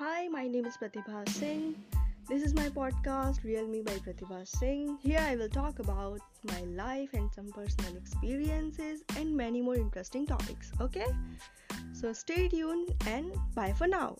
Hi, my name is Pratibha Singh. This is my podcast, Real Me by Pratibha Singh. Here I will talk about my life and some personal experiences and many more interesting topics. Okay? So stay tuned and bye for now.